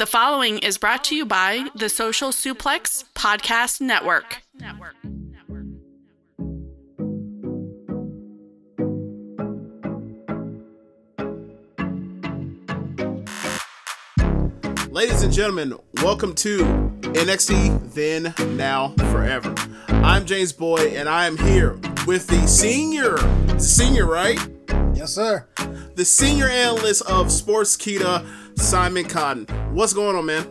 The following is brought to you by the Social Suplex Podcast Network. Ladies and gentlemen, welcome to NXT Then, Now, Forever. I'm James Boyd, and I am here with the senior, senior, right? Yes, sir. The senior analyst of Sportskeeda, Simon Cotton. What's going on, man?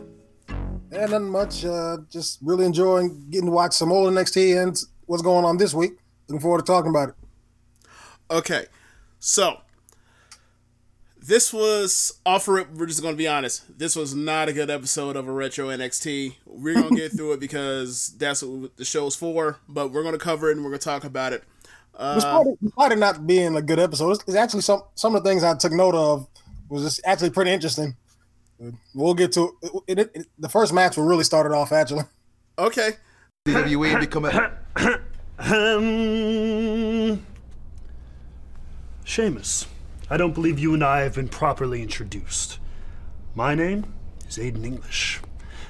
Yeah, nothing much. Uh, just really enjoying getting to watch some old NXT and what's going on this week. Looking forward to talking about it. Okay, so this was offer. We're just gonna be honest. This was not a good episode of a retro NXT. We're gonna get through it because that's what the show's for. But we're gonna cover it and we're gonna talk about it. Uh, despite, it, despite it not being a good episode, it's, it's actually some some of the things I took note of was just actually pretty interesting. We'll get to it, it, it, the first match. Will really started off actually. Okay. WWE become a Um, Sheamus, I don't believe you and I have been properly introduced. My name is Aiden English,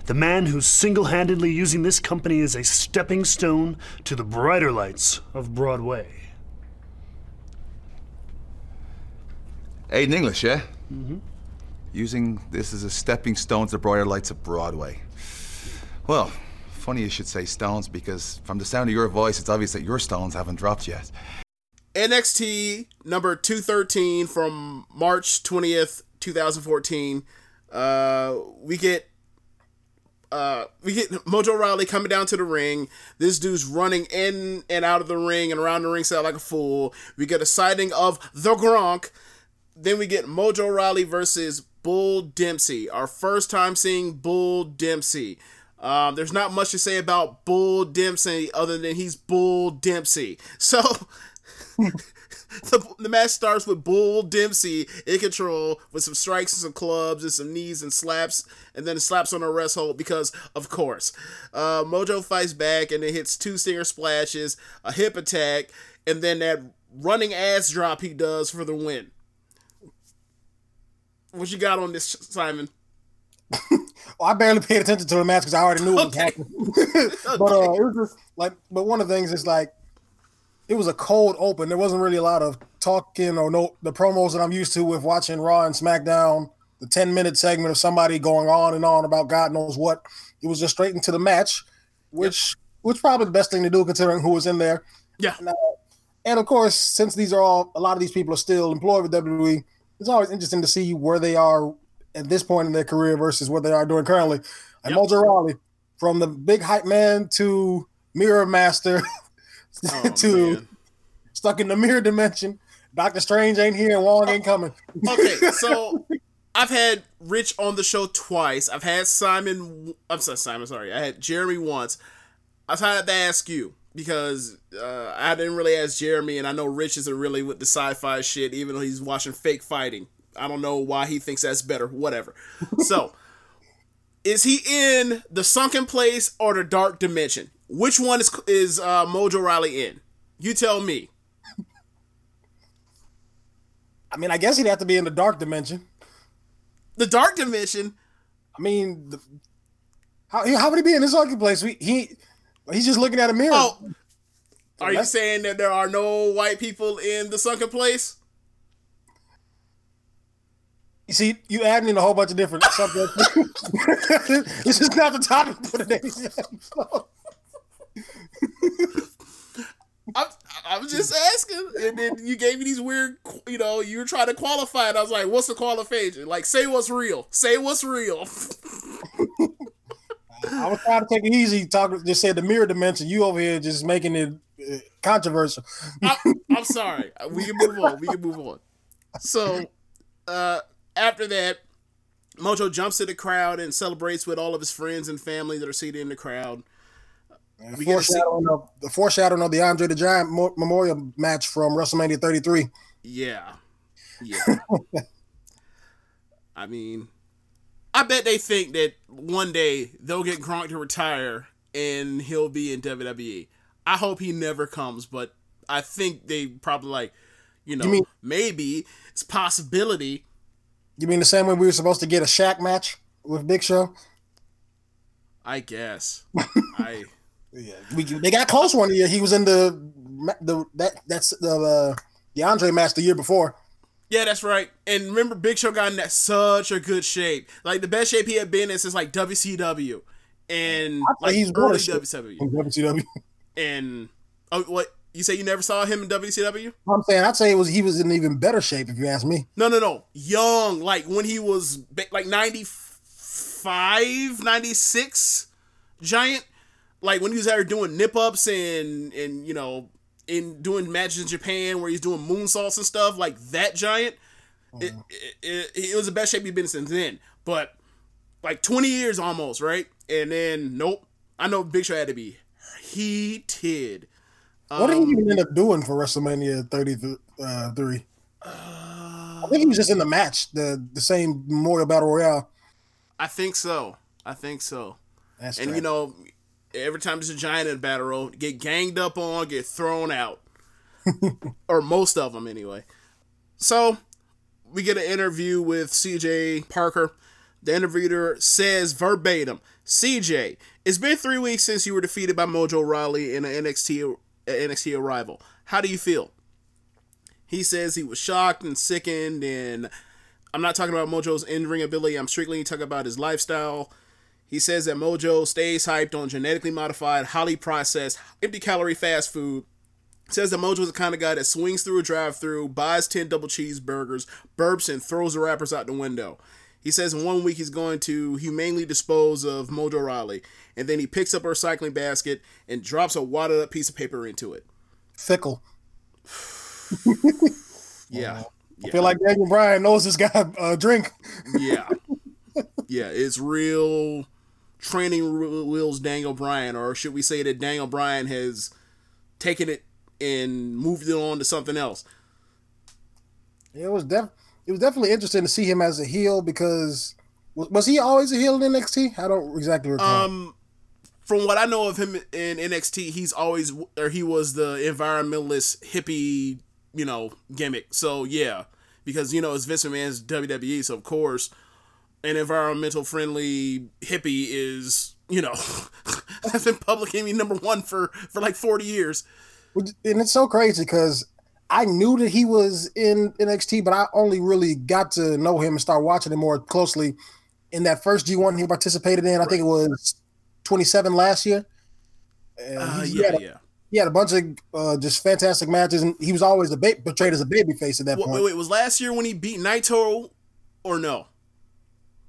the man who's single handedly using this company as a stepping stone to the brighter lights of Broadway. Aiden English, yeah? Mm-hmm. Using this as a stepping stone to the brighter lights of Broadway. Well, funny you should say stones because from the sound of your voice, it's obvious that your stones haven't dropped yet. NXT number 213 from March 20th, 2014. Uh, we get uh, we get Mojo Rawley coming down to the ring. This dude's running in and out of the ring and around the ring set like a fool. We get a sighting of the Gronk. Then we get Mojo Rawley versus Bull Dempsey. Our first time seeing Bull Dempsey. Um, there's not much to say about Bull Dempsey other than he's Bull Dempsey. So the, the match starts with Bull Dempsey in control with some strikes and some clubs and some knees and slaps, and then slaps on a rest hold because, of course. Uh, Mojo fights back and it hits two stinger splashes, a hip attack, and then that running ass drop he does for the win. What you got on this, Simon? well, I barely paid attention to the match because I already knew what was happening. but uh, it was just like, but one of the things is like, it was a cold open. There wasn't really a lot of talking or no the promos that I'm used to with watching Raw and SmackDown. The 10 minute segment of somebody going on and on about God knows what. It was just straight into the match, which yep. which probably the best thing to do considering who was in there. Yeah. And, uh, and of course, since these are all a lot of these people are still employed with WWE, it's always interesting to see where they are at this point in their career versus what they are doing currently. And yep. Mojo Rawley, from the big hype man to mirror master oh, to man. stuck in the mirror dimension. Doctor Strange ain't here and Wong ain't coming. okay, so I've had Rich on the show twice. I've had Simon. I'm sorry, Simon. Sorry, I had Jeremy once. I had to ask you because uh, I didn't really ask Jeremy, and I know Rich isn't really with the sci-fi shit, even though he's watching fake fighting. I don't know why he thinks that's better. Whatever. So, is he in the sunken place or the dark dimension? Which one is is uh, Mojo Rawley in? You tell me. I mean, I guess he'd have to be in the dark dimension. The dark dimension. I mean, the, how how would he be in this sunken place? We, he he's just looking at a mirror. Oh, are you saying that there are no white people in the sunken place? You see, you adding in a whole bunch of different subjects. this is not the topic for today's episode. I'm, I'm just asking, and then you gave me these weird, you know, you were trying to qualify it. I was like, "What's the qualification? Like, say what's real. Say what's real." I was trying to take it easy. Talk, just said the mirror dimension. You over here just making it uh, controversial. I, I'm sorry. We can move on. We can move on. So, uh, after that, Mojo jumps to the crowd and celebrates with all of his friends and family that are seated in the crowd. We foreshadowing of, the foreshadowing of the Andre the Giant Memorial match from WrestleMania 33. Yeah, yeah. I mean, I bet they think that one day they'll get Gronk to retire and he'll be in WWE. I hope he never comes, but I think they probably like, you know, you mean, maybe it's possibility. You mean the same way we were supposed to get a Shaq match with Big Show? I guess. I yeah, we, they got close one year. He was in the the that that's the uh, the Andre match the year before. Yeah, that's right. And remember, Big Show got in that such a good shape, like the best shape he had been in since like WCW, and like he's early WCW. WCW. And oh, what you say? You never saw him in WCW? I'm saying I'd say it was he was in even better shape if you ask me. No, no, no. Young, like when he was like 95, 96, giant like when he was out there doing nip ups and and you know in doing matches in Japan where he's doing moonsaults and stuff like that giant. It, it, it, it, was the best shape he'd been since then. But like 20 years almost, right? And then nope. I know Big Show had to be heated. What did he um, even end up doing for WrestleMania 33? Uh, I think he was just in the match, the the same Memorial Battle Royale. I think so. I think so. That's and you know, every time there's a giant in a battle royal, get ganged up on, get thrown out, or most of them anyway. So we get an interview with CJ Parker. The interviewer says verbatim, CJ, it's been three weeks since you were defeated by Mojo Rawley in an NXT NXT arrival. How do you feel? He says he was shocked and sickened, and I'm not talking about Mojo's in-ring ability. I'm strictly talking about his lifestyle he says that Mojo stays hyped on genetically modified, highly processed, empty calorie fast food. Says that Mojo is the kind of guy that swings through a drive through, buys 10 double cheeseburgers, burps, and throws the wrappers out the window. He says in one week he's going to humanely dispose of Mojo Rawley, and then he picks up a recycling basket and drops a wadded up piece of paper into it. Fickle. yeah. I feel like Daniel Bryan knows this guy uh, drink. yeah. Yeah, it's real training wheels Daniel Bryan, or should we say that Daniel Bryan has taken it and moved it on to something else? It was def- it was definitely interesting to see him as a heel because was, was he always a heel in NXT? I don't exactly recall. Um, from what I know of him in NXT, he's always or he was the environmentalist hippie, you know, gimmick. So yeah, because you know it's Vince McMahon's WWE, so of course an environmental friendly hippie is, you know, has been public enemy number one for for like forty years. And it's so crazy because I knew that he was in NXT, but I only really got to know him and start watching him more closely in that first G1 he participated in. I think it was 27 last year. Uh, yeah, a, yeah. He had a bunch of uh, just fantastic matches, and he was always a ba- portrayed as a baby face at that wait, point. Wait, was last year when he beat Naito or no?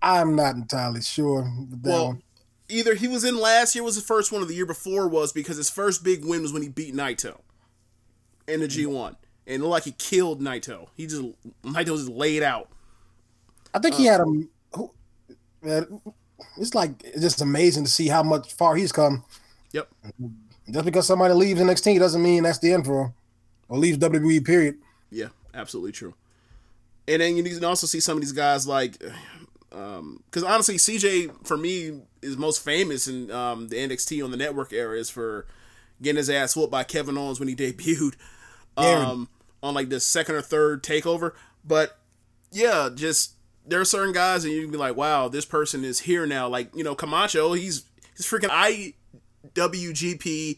I'm not entirely sure. Well, one. either he was in last year was the first one, or the year before was because his first big win was when he beat Naito in the G1, and it looked like he killed Naito. He just Naito was laid out. I think uh, he had him. It's like it's just amazing to see how much far he's come. Yep. Just because somebody leaves NXT doesn't mean that's the end for him, or leaves WWE. Period. Yeah, absolutely true. And then you can also see some of these guys like because um, honestly, CJ for me is most famous in um, the NXT on the network areas for getting his ass whooped by Kevin Owens when he debuted um, on like the second or third takeover. But yeah, just there are certain guys and you can be like, wow, this person is here now. Like you know, Camacho, he's he's freaking IWGP,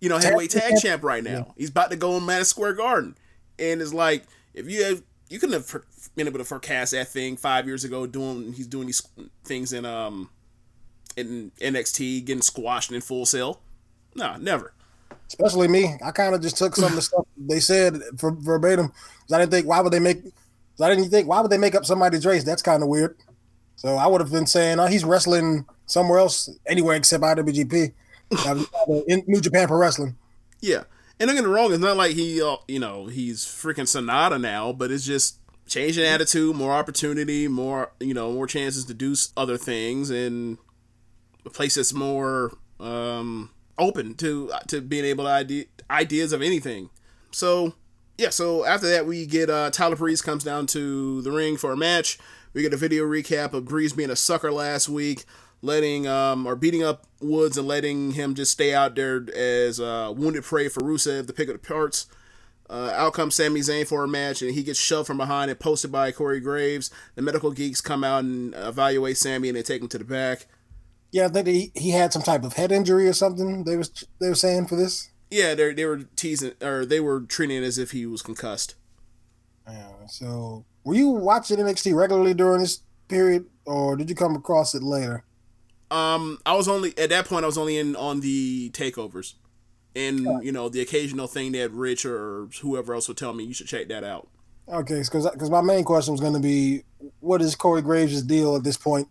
you know, heavyweight tag champ right now. He's about to go in Madison Square Garden, and it's like if you have you couldn't have been able to forecast that thing five years ago. Doing he's doing these things in um in NXT, getting squashed in Full Sail. No, never. Especially me. I kind of just took some of the stuff they said for verbatim. Cause I didn't think why would they make. I didn't think why would they make up somebody's race? That's kind of weird. So I would have been saying, oh, he's wrestling somewhere else, anywhere except IWGP, in New Japan Pro Wrestling. Yeah, and don't get me wrong, it's not like he, uh, you know, he's freaking Sonata now, but it's just changing attitude, more opportunity, more you know, more chances to do other things, and a place that's more um, open to to being able to idea ideas of anything. So yeah, so after that we get uh, Tyler Breeze comes down to the ring for a match. We get a video recap of Breeze being a sucker last week, letting um or beating up Woods and letting him just stay out there as uh, wounded prey for Rusev to pick up the parts. Uh, out comes Sami Zayn for a match, and he gets shoved from behind and posted by Corey Graves. The medical geeks come out and evaluate Sami, and they take him to the back. Yeah, I think he, he had some type of head injury or something. They was they were saying for this. Yeah, they they were teasing or they were treating it as if he was concussed. Yeah, so were you watching NXT regularly during this period, or did you come across it later? Um, I was only at that point. I was only in on the takeovers, and you know the occasional thing that Rich or whoever else would tell me you should check that out. Okay, because because my main question was going to be, what is Corey Graves' deal at this point?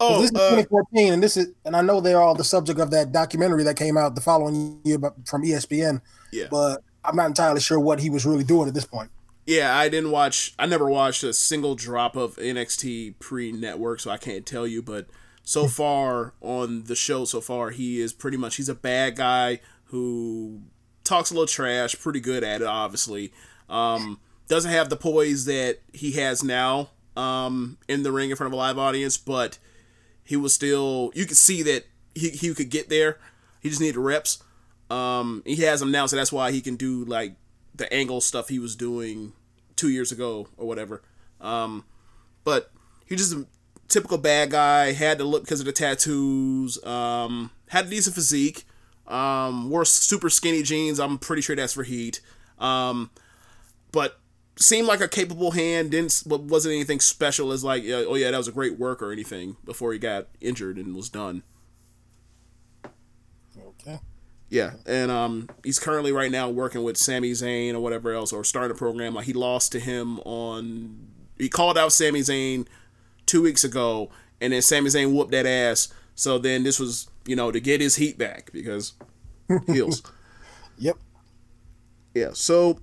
Oh, this is uh, 2014, and this is, and I know they're all the subject of that documentary that came out the following year but- from ESPN. Yeah. but I'm not entirely sure what he was really doing at this point. yeah, I didn't watch. I never watched a single drop of NXT pre-network, so I can't tell you. But so far on the show, so far he is pretty much he's a bad guy who talks a little trash, pretty good at it, obviously. Um, doesn't have the poise that he has now um, in the ring in front of a live audience, but he was still you could see that he, he could get there. He just needed reps. Um, he has them now, so that's why he can do like the angle stuff he was doing two years ago or whatever. Um, but he just typical bad guy. Had to look because of the tattoos. Um, had a decent physique. Um, wore super skinny jeans. I'm pretty sure that's for heat. Um, but seemed like a capable hand. Didn't but wasn't anything special as like oh yeah that was a great work or anything before he got injured and was done. Okay. Yeah, and um, he's currently right now working with Sami Zayn or whatever else, or starting a program. Like he lost to him on, he called out Sami Zayn two weeks ago, and then Sami Zayn whooped that ass. So then this was, you know, to get his heat back because heels. Yep. Yeah. So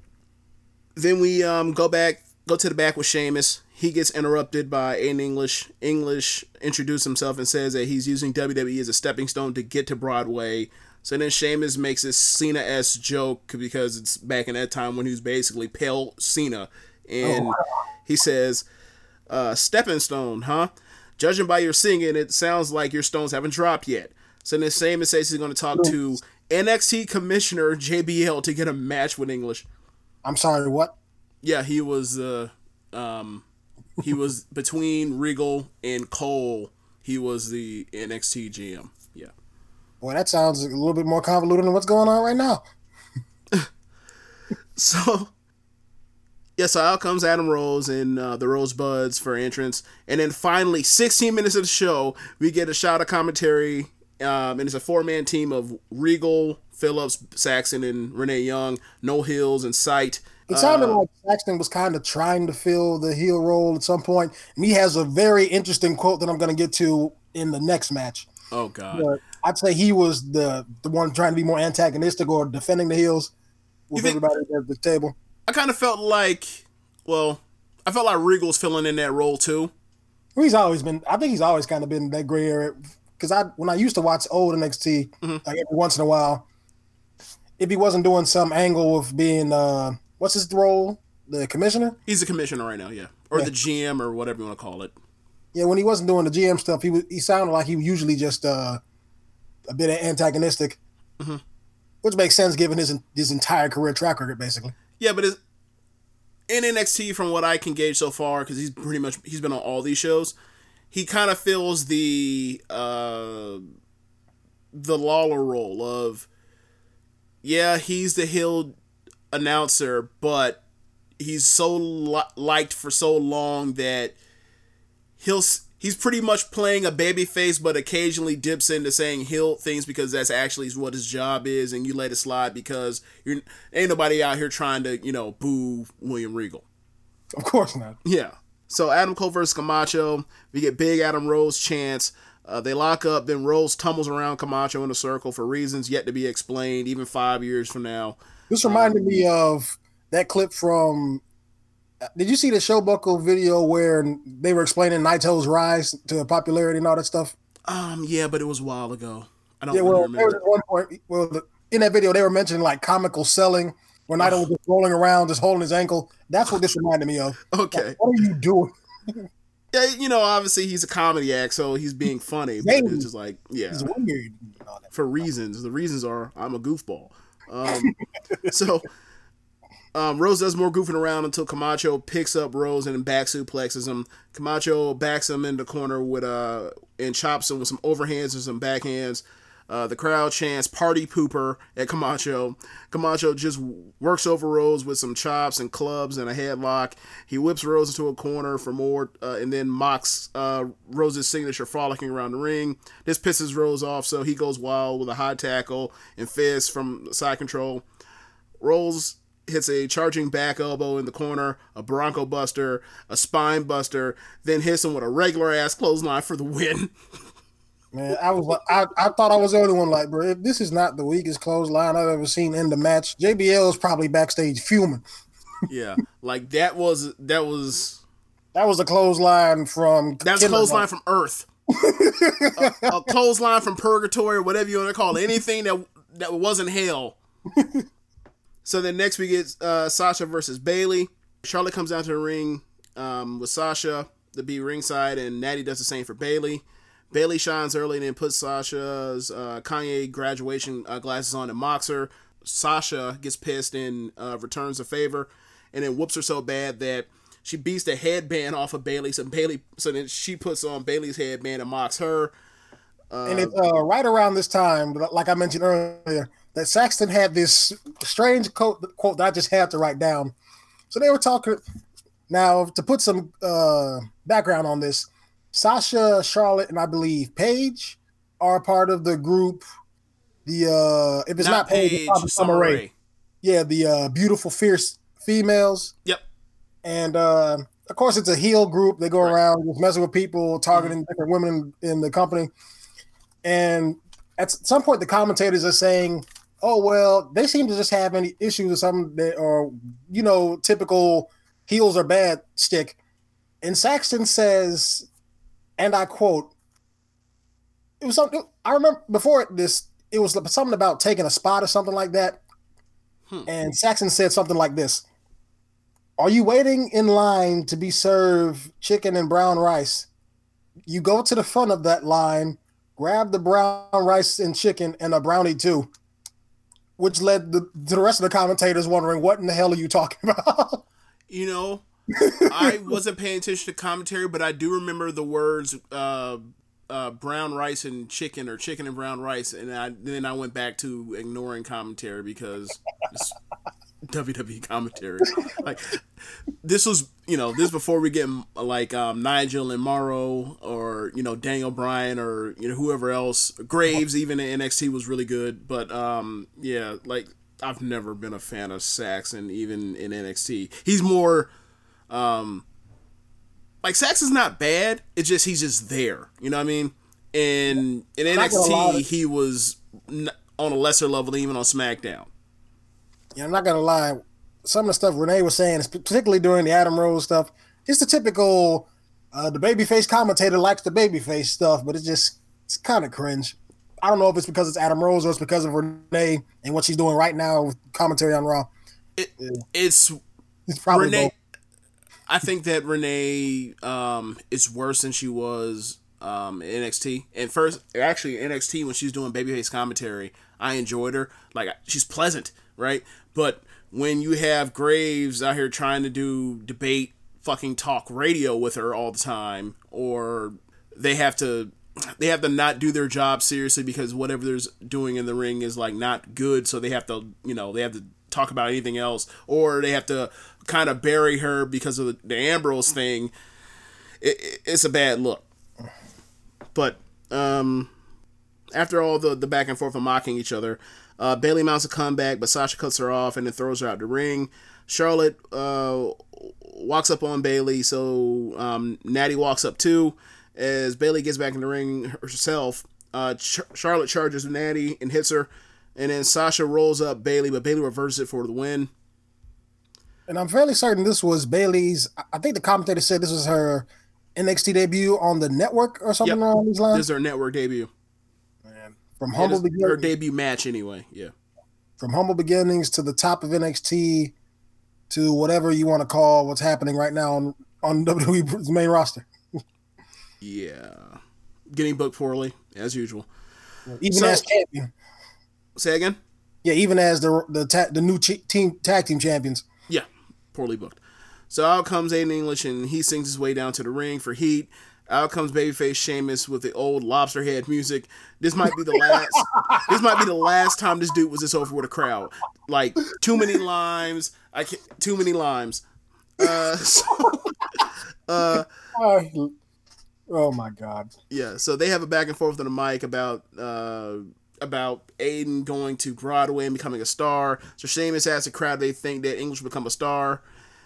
then we um go back, go to the back with Sheamus. He gets interrupted by Aiden English. English introduces himself and says that he's using WWE as a stepping stone to get to Broadway. So then Sheamus makes this Cena s joke because it's back in that time when he was basically pale Cena, and he says, uh, "Stepping stone, huh? Judging by your singing, it sounds like your stones haven't dropped yet." So in then Sheamus says he's going to talk to NXT Commissioner JBL to get a match with English. I'm sorry. What? Yeah, he was uh um he was between Regal and Cole. He was the NXT GM. Yeah. Boy, that sounds a little bit more convoluted than what's going on right now. So yeah, so out comes Adam Rose and uh, the Rosebuds for entrance, and then finally, 16 minutes of the show, we get a shot of commentary, um, and it's a four-man team of Regal, Phillips, Saxton, and Renee Young, No Hills, and Sight. It sounded Uh, like Saxton was kind of trying to fill the heel role at some point, and he has a very interesting quote that I'm going to get to in the next match. Oh God. But I'd say he was the the one trying to be more antagonistic or defending the heels with think- everybody at the table. I kind of felt like, well, I felt like Regal's filling in that role too. He's always been. I think he's always kind of been that gray area. Because I, when I used to watch old NXT, Mm-hmm. like every once in a while, if he wasn't doing some angle of being, uh, what's his role, the commissioner? He's a commissioner right now, yeah, or Yeah. the GM or whatever you want to call it. Yeah, when he wasn't doing the GM stuff, he was, he sounded like he was usually just uh, a bit antagonistic, Mm-hmm. which makes sense given his his entire career track record, basically. Yeah, but it's, in NXT, from what I can gauge so far, because he's pretty much he's been on all these shows, he kind of fills the uh, the Lawler role of, yeah, he's the heel announcer, but he's so li- liked for so long that he'll he's pretty much playing a baby face, but occasionally dips into saying heel things because that's actually what his job is, and you let it slide because you're ain't nobody out here trying to you know boo William Regal. Of course not. Yeah. So Adam Cole versus Camacho, we get Big Adam Rose chance. Uh, they lock up, then Rose tumbles around Camacho in a circle for reasons yet to be explained, even five years from now. This reminded me of that clip from did you see the Showbuckle video where they were explaining Naito's rise to popularity and all that stuff? Um, yeah, but it was a while ago. I don't Yeah, well, there was remember. one point. Well, the, in that video, they were mentioning like comical selling, where Naito was just rolling around, just holding his ankle. That's what this reminded me of. Okay. What are you doing? Yeah, you know, obviously he's a comedy act, so he's being funny. But it's just like, yeah, He's weird. and all that. for reasons. The reasons are I'm a goofball. Um, so um, Rose does more goofing around until Camacho picks up Rose and back suplexes him. Camacho backs him in the corner with uh and chops him with some overhands and some backhands. Uh, the crowd chants "Party Pooper" at Camacho. Camacho just works over Rose with some chops and clubs and a headlock. He whips Rose into a corner for more, uh, and then mocks uh, Rose's signature frolicking around the ring. This pisses Rose off, so he goes wild with a high tackle and fist from side control. Rose hits a charging back elbow in the corner, a Bronco Buster, a Spine Buster, then hits him with a regular ass clothesline for the win. Man, I was like, I, I thought I was the only one. Like, bro, if this is not the weakest clothesline I've ever seen in the match, JBL is probably backstage fuming. yeah, like that was that was That was a clothesline from. That's a clothesline from Earth. a, a clothesline from Purgatory, or whatever you want to call it. Anything that that wasn't hell. So then next we get uh, Sasha versus Bayley. Charlotte comes out to the ring um, with Sasha to be ringside, and Natty does the same for Bayley. Bayley shines early and then puts Sasha's uh, Kanye graduation uh, glasses on and mocks her. Sasha gets pissed and uh, returns the favor, and then whoops her so bad that she beats the headband off of Bayley. So Bayley, so then she puts on Bayley's headband and mocks her. and it's uh, right around this time, like I mentioned earlier, that Saxton had this strange quote, quote that I just had to write down. So they were talking. Now, to put some uh, background on this, Sasha, Charlotte, and I believe Paige are part of the group. The uh, if it's not, Paige, it's probably Summer Rae. Yeah, the uh, beautiful, fierce females. Yep. And uh, of course, it's a heel group. They go around just messing with people, targeting different women in the company. And at some point, the commentators are saying, "Oh well, they seem to just have any issues or something, that, or you know, typical heels are bad stick." And Saxton says, and I quote, "It was something I remember before this. It was something about taking a spot or something like that." Hmm. And Saxton said something like this. Are you waiting in line to be served chicken and brown rice? You go to the front of that line, grab the brown rice and chicken and a brownie too, which led the, to the rest of the commentators wondering what in the hell are you talking about? You know, I wasn't paying attention to commentary, but I do remember the words uh, uh, brown rice and chicken or chicken and brown rice, and I, then I went back to ignoring commentary because it's WWE commentary. Like this was, you know, this before we get like um, Nigel and Mauro or you know Daniel Bryan or you know whoever else. Graves even in NXT was really good, but um, yeah, like I've never been a fan of Saxton even in NXT. He's more um like Saxton's not bad. It's just he's just there. You know what I mean? And in not gonna lie. NXT he was on a lesser level even on SmackDown. Yeah, I'm not gonna lie. Some of the stuff Renee was saying, particularly during the Adam Rose stuff, it's the typical uh, the babyface commentator likes the babyface stuff, but it's just it's kind of cringe. I don't know if it's because it's Adam Rose or it's because of Renee and what she's doing right now with commentary on Raw. It, It's It's probably Renee. both. I think that Renee um, is worse than she was um, in NXT. And first, actually, NXT when she's doing babyface commentary, I enjoyed her. Like she's pleasant, right? But when you have Graves out here trying to do debate, fucking talk radio with her all the time, or they have to they have to not do their job seriously because whatever they're doing in the ring is like not good so they have to you know they have to talk about anything else or they have to kind of bury her because of the, the ambrose thing it, it- it's a bad look but um after all the, the back and forth of mocking each other uh, bayley mounts a comeback but sasha cuts her off and then throws her out the ring charlotte uh, walks up on bayley so um, natty walks up too as Bayley gets back in the ring herself, uh, Ch- Charlotte charges Natty and hits her, and then Sasha rolls up Bayley, but Bayley reverses it for the win. and I'm fairly certain this was Bayley's. I- think the commentator said this was her NXT debut on the network or something Yep. along these lines. This is her network debut. From It humble is her beginnings, debut match, anyway. Yeah. from humble beginnings to the top of NXT to whatever you want to call what's happening right now on on WWE's main roster. Yeah. Getting booked poorly, as usual. Even So- as champion, Say again? yeah, even as the the ta- the new ch- team tag team champions. Yeah, poorly booked. So out comes Aiden English and he sings his way down to the ring for heat. Out comes babyface Sheamus with the old lobster head music. This might be the last. this might be the last time this dude was this over with a crowd. Like too many limes. I can't, too many limes. Uh, so, uh, oh my god! yeah, so they have a back and forth on the mic about uh, about Aiden going to Broadway and becoming a star. So Sheamus asks the crowd they think that English will become a star.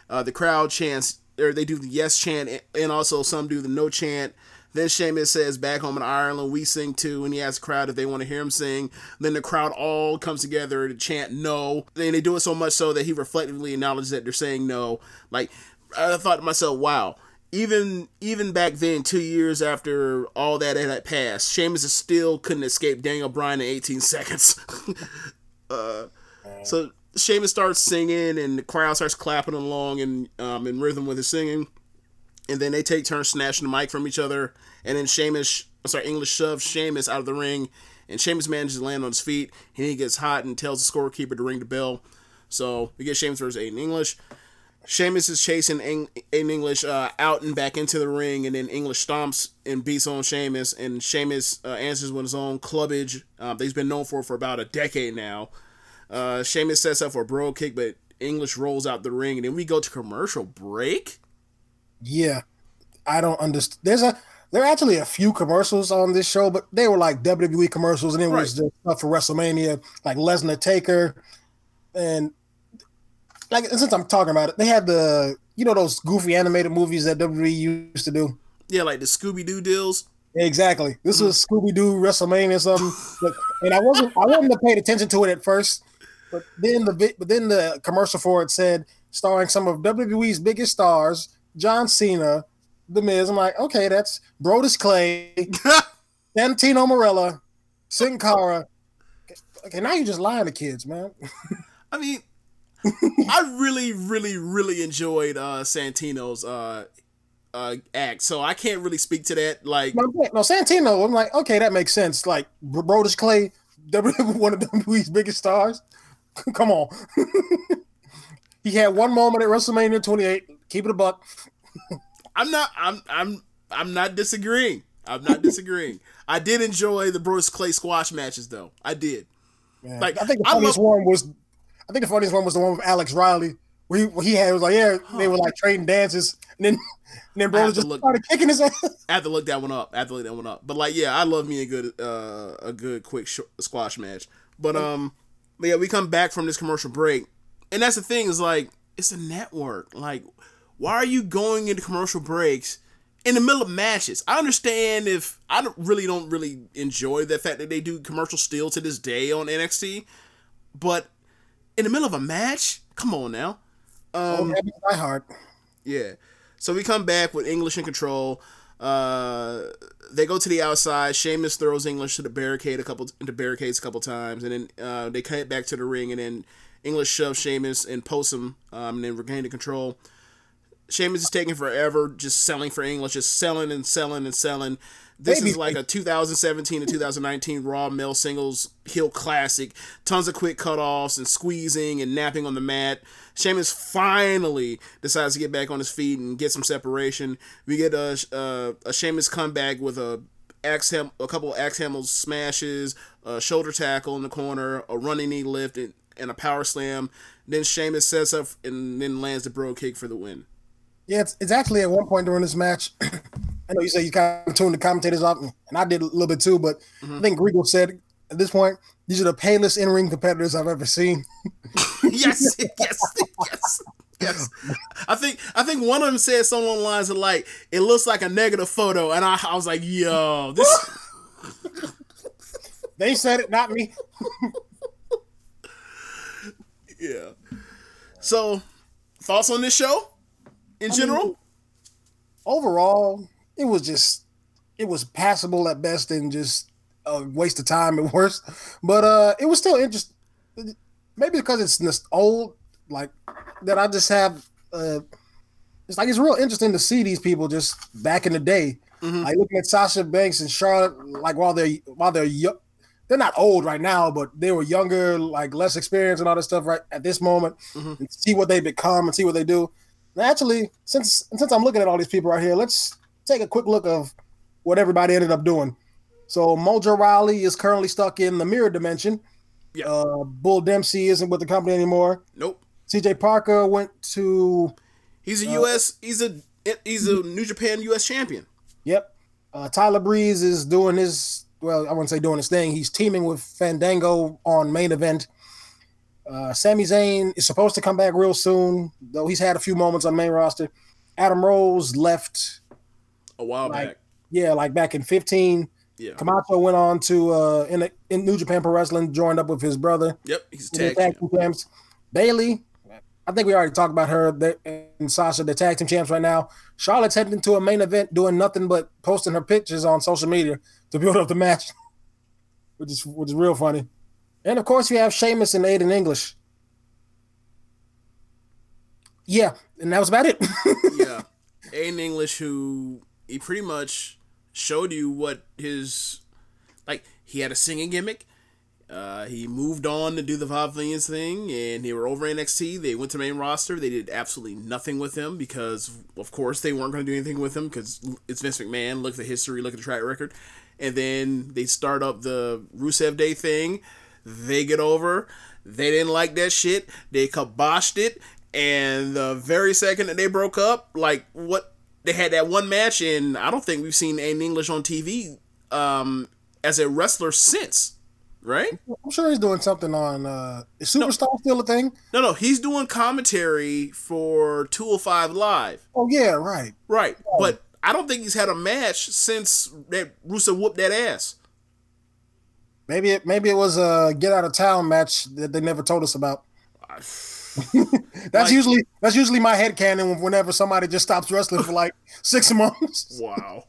Uh, the crowd chants, or they do the yes chant, and also some do the no chant. Then Sheamus says, "Back home in Ireland, we sing too," and he asks the crowd if they want to hear him sing. Then the crowd all comes together to chant "No." Then they do it so much so that he reflectively acknowledges that they're saying no. Like I thought to myself, "Wow." Even even back then, two years after all that had passed, Sheamus still couldn't escape Daniel Bryan in 18 seconds. uh, so Sheamus starts singing, and the crowd starts clapping along in um, in rhythm with his singing. And then they take turns snatching the mic from each other. And then Sheamus, sorry, English shoves Sheamus out of the ring. And Sheamus manages to land on his feet. And he gets hot and tells the scorekeeper to ring the bell. So we get Sheamus versus Aiden English. Sheamus is chasing Aiden English uh, out and back into the ring. And then English stomps and beats on Sheamus. And Sheamus uh, answers with his own clubbage uh, that he's been known for for about a decade now. Uh, Sheamus sets up for a bro kick, but English rolls out the ring. And then we go to commercial break. Yeah, I don't understand. There's a there are actually a few commercials on this show, but they were like WWE commercials, and it was Right. just stuff for WrestleMania, like Lesnar Taker, and like and since I'm talking about it, they had the you know those goofy animated movies that WWE used to do. Yeah, like the Scooby Doo deals. Exactly. This was Scooby Doo WrestleMania or something, but, and I wasn't I wasn't paid attention to it at first, but then the but then the commercial for it said starring some of WWE's biggest stars, John Cena, The Miz. I'm like, okay, that's Brodus Clay, Santino Marella, Sin Cara. Okay, now you're just lying to kids, man. I mean, I really, really, really enjoyed uh, Santino's uh, uh, act, so I can't really speak to that. Like, No, no, Santino. I'm like, okay, that makes sense. Like Brodus Clay, one of WWE's biggest stars. Come on. he had one moment at WrestleMania 28. Keep it a buck. I'm not, I'm, I'm, I'm not disagreeing. I'm not disagreeing. I did enjoy the Brodus Clay squash matches, though. I did. Man, Like, I think the funniest love- one was, I think the funniest one was the one with Alex Riley, where he, where he had was like, yeah, they were like trading dances, and then and then I have Brodus to just look- started kicking his ass. I have to look that one up. I have to look that one up. But like, yeah, I love me a good, uh, a good quick sh- squash match. But um, but yeah, we come back from this commercial break, and that's the thing is like, it's a network. Like, why are you going into commercial breaks in the middle of matches? I understand if I don't, really don't really enjoy the fact that they do commercial still to this day on NXT, but in the middle of a match, come on now. Um, Die Hard. Yeah. So we come back with English in control. Uh, they go to the outside. Sheamus throws English to the barricade a couple into barricades a couple times, and then uh, they cut back to the ring, and then English shoves Sheamus and posts him, um, and then regain the control. Sheamus is taking forever, just selling for English, just selling and selling and selling. This Maybe- is like a 2017 to 2019 Raw male singles heel classic. Tons of quick cutoffs and squeezing and napping on the mat. Sheamus finally decides to get back on his feet and get some separation. We get a a, uh, a Sheamus comeback with a axe ham, a couple of axe handle smashes, a shoulder tackle in the corner, a running knee lift, and, and a power slam. Then Sheamus sets up and then lands the bro kick for the win. Yeah, it's, it's actually at one point during this match. I know you say you kind of tuned the commentators off, and I did a little bit too, but mm-hmm. I think Regal said at this point, these are the payless in ring competitors I've ever seen. yes, yes, yes, yes. I think I think one of them said something along the lines of like, "It looks like a negative photo," and I, I was like, "Yo, this." They said it, not me. yeah. So thoughts on this show in general? overall, it was just it was passable at best and just a waste of time at worst. But uh it was still interesting. Maybe because it's just old, like that I just have uh it's like it's real interesting to see these people just back in the day. Like looking at Sasha Banks and Charlotte, like while they're while they're young, they're not old right now, but they were younger, like less experienced and all that stuff right at this moment, and see what they become and see what they do. And actually, since since I'm looking at all these people right here, let's take a quick look of what everybody ended up doing. So Mojo Rawley is currently stuck in the mirror dimension. Yeah. Uh, Bull Dempsey isn't with the company anymore. Nope. CJ Parker went to He's a U.S. He's a he's a New Japan U.S. champion. Yep. Uh, Tyler Breeze is doing his well, I wouldn't say doing his thing. He's teaming with Fandango on main event. Uh, Sami Zayn is supposed to come back real soon, though he's had a few moments on main roster. Adam Rose left, A while like back. yeah, like back in 15. Yeah. Camacho went on to uh, in, in New Japan Pro Wrestling, joined up with his brother. Yep. He's tag. tag team champs. Bayley, I think we already talked about her they- and Sasha, the tag team champs right now. Charlotte's heading into a main event, doing nothing but posting her pictures on social media to build up the match, which is which is real funny. And of course, you have Sheamus and Aiden English. Yeah, and that was about it. yeah. Aiden English, who he pretty much showed you what his like. He had a singing gimmick. Uh, he moved on to do the Vaudevillains thing, and they were over NXT. They went to main roster. They did absolutely nothing with him because, of course, they weren't going to do anything with him because it's Vince McMahon. Look at the history. Look at the track record. And then they start up the Rusev Day thing. They get over. They didn't like that shit. They kiboshed it. And the very second that they broke up, like what they had that one match, and I don't think we've seen Aiden English on TV um, as a wrestler since. Right? I'm sure he's doing something on. Uh, is Superstar still a thing? No, no, he's doing commentary for 205 Live. Oh yeah, right. Right. But I don't think he's had a match since that Rusev whooped that ass. Maybe it maybe it was a get out of town match that they never told us about. that's Like- usually that's usually my head canon whenever somebody just stops wrestling for like six months. Wow.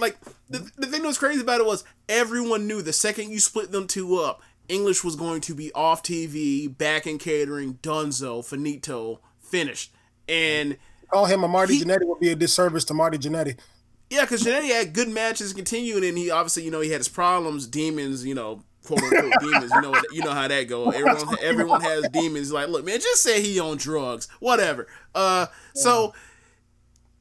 like the, the thing that was crazy about it was everyone knew the second you split them two up, English was going to be off TV, back in catering, Dunzo, finito, finished. And Call him a Marty He- Jannetty would be a disservice to Marty Jannetty. yeah, because Jannetty had good matches continuing, and he obviously, you know, he had his problems, demons, you know, quote unquote demons. You know, you know how that go. Everyone, everyone has demons. Like, look, man, just say he on drugs, whatever. Uh, so,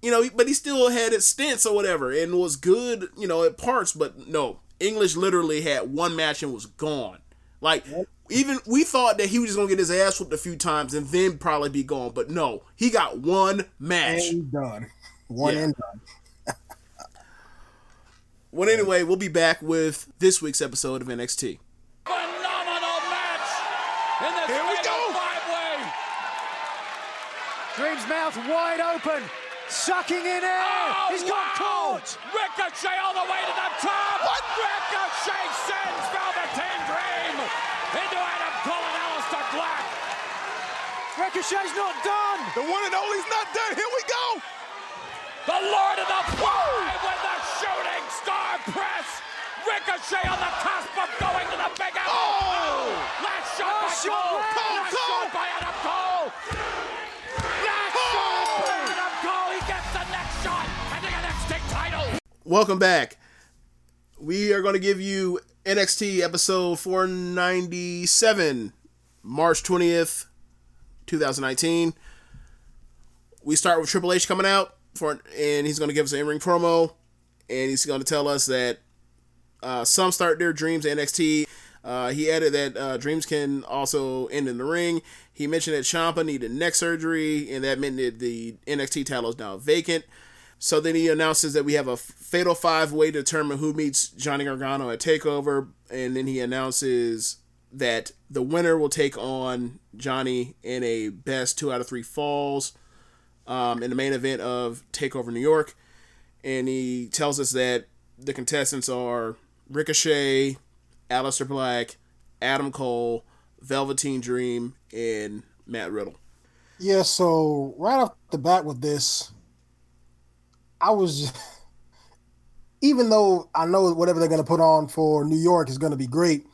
you know, but he still had his stints or whatever, and was good, you know, at parts. But no, English literally had one match and was gone. Like. Even we thought that he was just gonna get his ass whooped a few times and then probably be gone, but no, he got one match. And done. One Yeah. and done. Well, anyway, we'll be back with this week's episode of NXT. Phenomenal match in the Here we go. five-way. Dream's mouth wide open, sucking in air. Oh, He's got wow. caught. Ricochet all the way to the top. What? Ricochet sends Velveteen Dream into Adam Cole and Aleister Black. Ricochet's not done. The one and only's not done. Here we go. The Lord of the Five with the shooting star press. Ricochet on the cusp of going to the big apple. Oh! Last shot by shot, Cole. Cole, Last Cole. shot by Adam Cole. Last oh! shot by Adam Cole. He gets the next shot and the NXT title. Welcome back. We are going to give you NXT episode 497, March 20th, 2019. We start with Triple H coming out for, and he's going to give us an in-ring promo, and he's going to tell us that uh, some start their dreams NXT. Uh, he added that uh, dreams can also end in the ring. He mentioned that Ciampa needed neck surgery, and that meant that the NXT title is now vacant. So then he announces that we have a fatal five way to determine who meets Johnny Gargano at Takeover, and then he announces that the winner will take on Johnny in a best two out of three falls um, in the main event of Takeover New York, and he tells us that the contestants are Ricochet, Aleister Black, Adam Cole, Velveteen Dream, and Matt Riddle. Yeah, so right off the bat with this, I was just, even though I know whatever they're going to put on for New York is going to be great,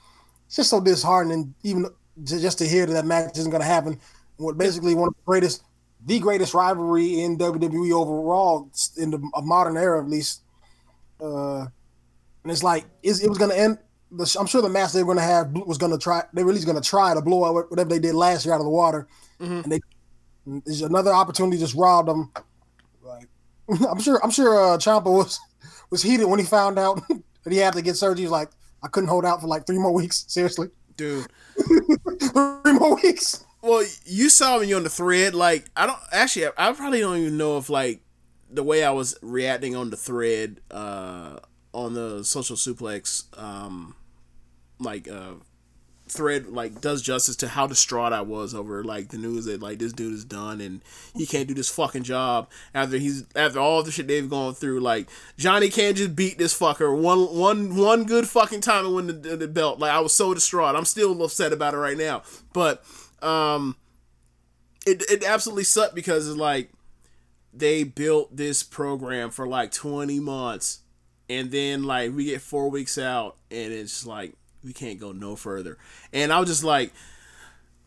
it's just so disheartening, even ju- just to hear that that match isn't going to happen. What basically one of the greatest, the greatest rivalry in WWE overall in the a modern era, at least. Uh, and it's like it was going to end. The, I'm sure the match they were going to have was going to try. They were at least going to try to blow out whatever they did last year out of the water, and they there's another opportunity just robbed them. Like, I'm sure I'm sure uh, Ciampa was was heated when he found out that he had to get surgery. He was like, I couldn't hold out for like three more weeks. Seriously, dude. three more weeks. Well, you saw me on the thread. Like, I don't actually. I probably don't even know if like the way I was reacting on the thread uh, on the social suplex, um, like uh, thread, like does justice to how distraught I was over like the news that like this dude is done and he can't do this fucking job after he's after all the shit they've gone through. Like Johnny can't just beat this fucker one one one good fucking time and win the, the belt. Like I was so distraught. I'm still upset about it right now, but um, it it absolutely sucked because it's like they built this program for like 20 months and then like we get four weeks out and it's like we can't go no further. And i was just like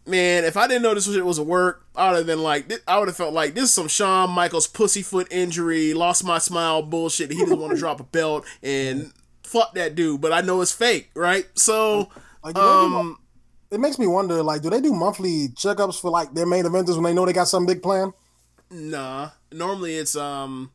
man if i didn't know this shit was a work i would have been like i would have felt like this is some Shawn michaels pussyfoot injury lost my smile bullshit he doesn't want to drop a belt and fuck that dude but i know it's fake right? So Like, do they um It makes me wonder, like, do they do monthly checkups for like their main eventers when they know they got some big plan? Nah. Normally it's um